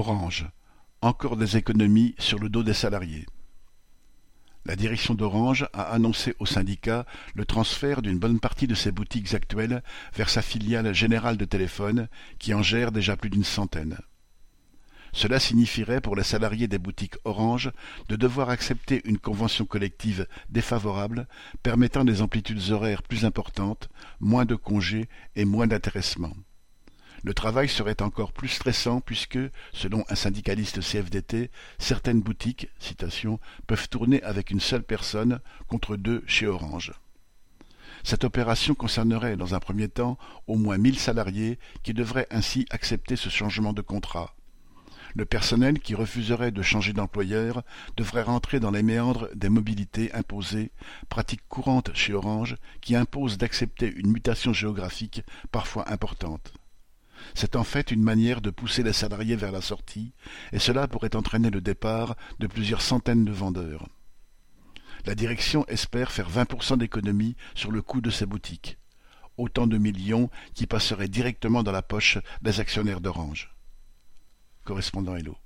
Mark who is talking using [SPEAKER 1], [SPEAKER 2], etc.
[SPEAKER 1] Orange, encore des économies sur le dos des salariés. La direction d'Orange a annoncé au syndicat le transfert d'une bonne partie de ses boutiques actuelles vers sa filiale Générale de téléphone, qui en gère déjà plus d'une centaine. Cela signifierait pour les salariés des boutiques Orange de devoir accepter une convention collective défavorable permettant des amplitudes horaires plus importantes, moins de congés et moins d'intéressement. Le travail serait encore plus stressant puisque, selon un syndicaliste CFDT, certaines boutiques peuvent tourner avec une seule personne contre deux chez Orange. Cette opération concernerait dans un premier temps au moins mille salariés qui devraient ainsi accepter ce changement de contrat. Le personnel qui refuserait de changer d'employeur devrait rentrer dans les méandres des mobilités imposées, pratique courante chez Orange qui impose d'accepter une mutation géographique parfois importante. C'est en fait une manière de pousser les salariés vers la sortie, et cela pourrait entraîner le départ de plusieurs centaines de vendeurs. La direction espère faire 20% d'économie sur le coût de ces boutiques. Autant de millions qui passeraient directement dans la poche des actionnaires d'Orange. Correspondant Hello.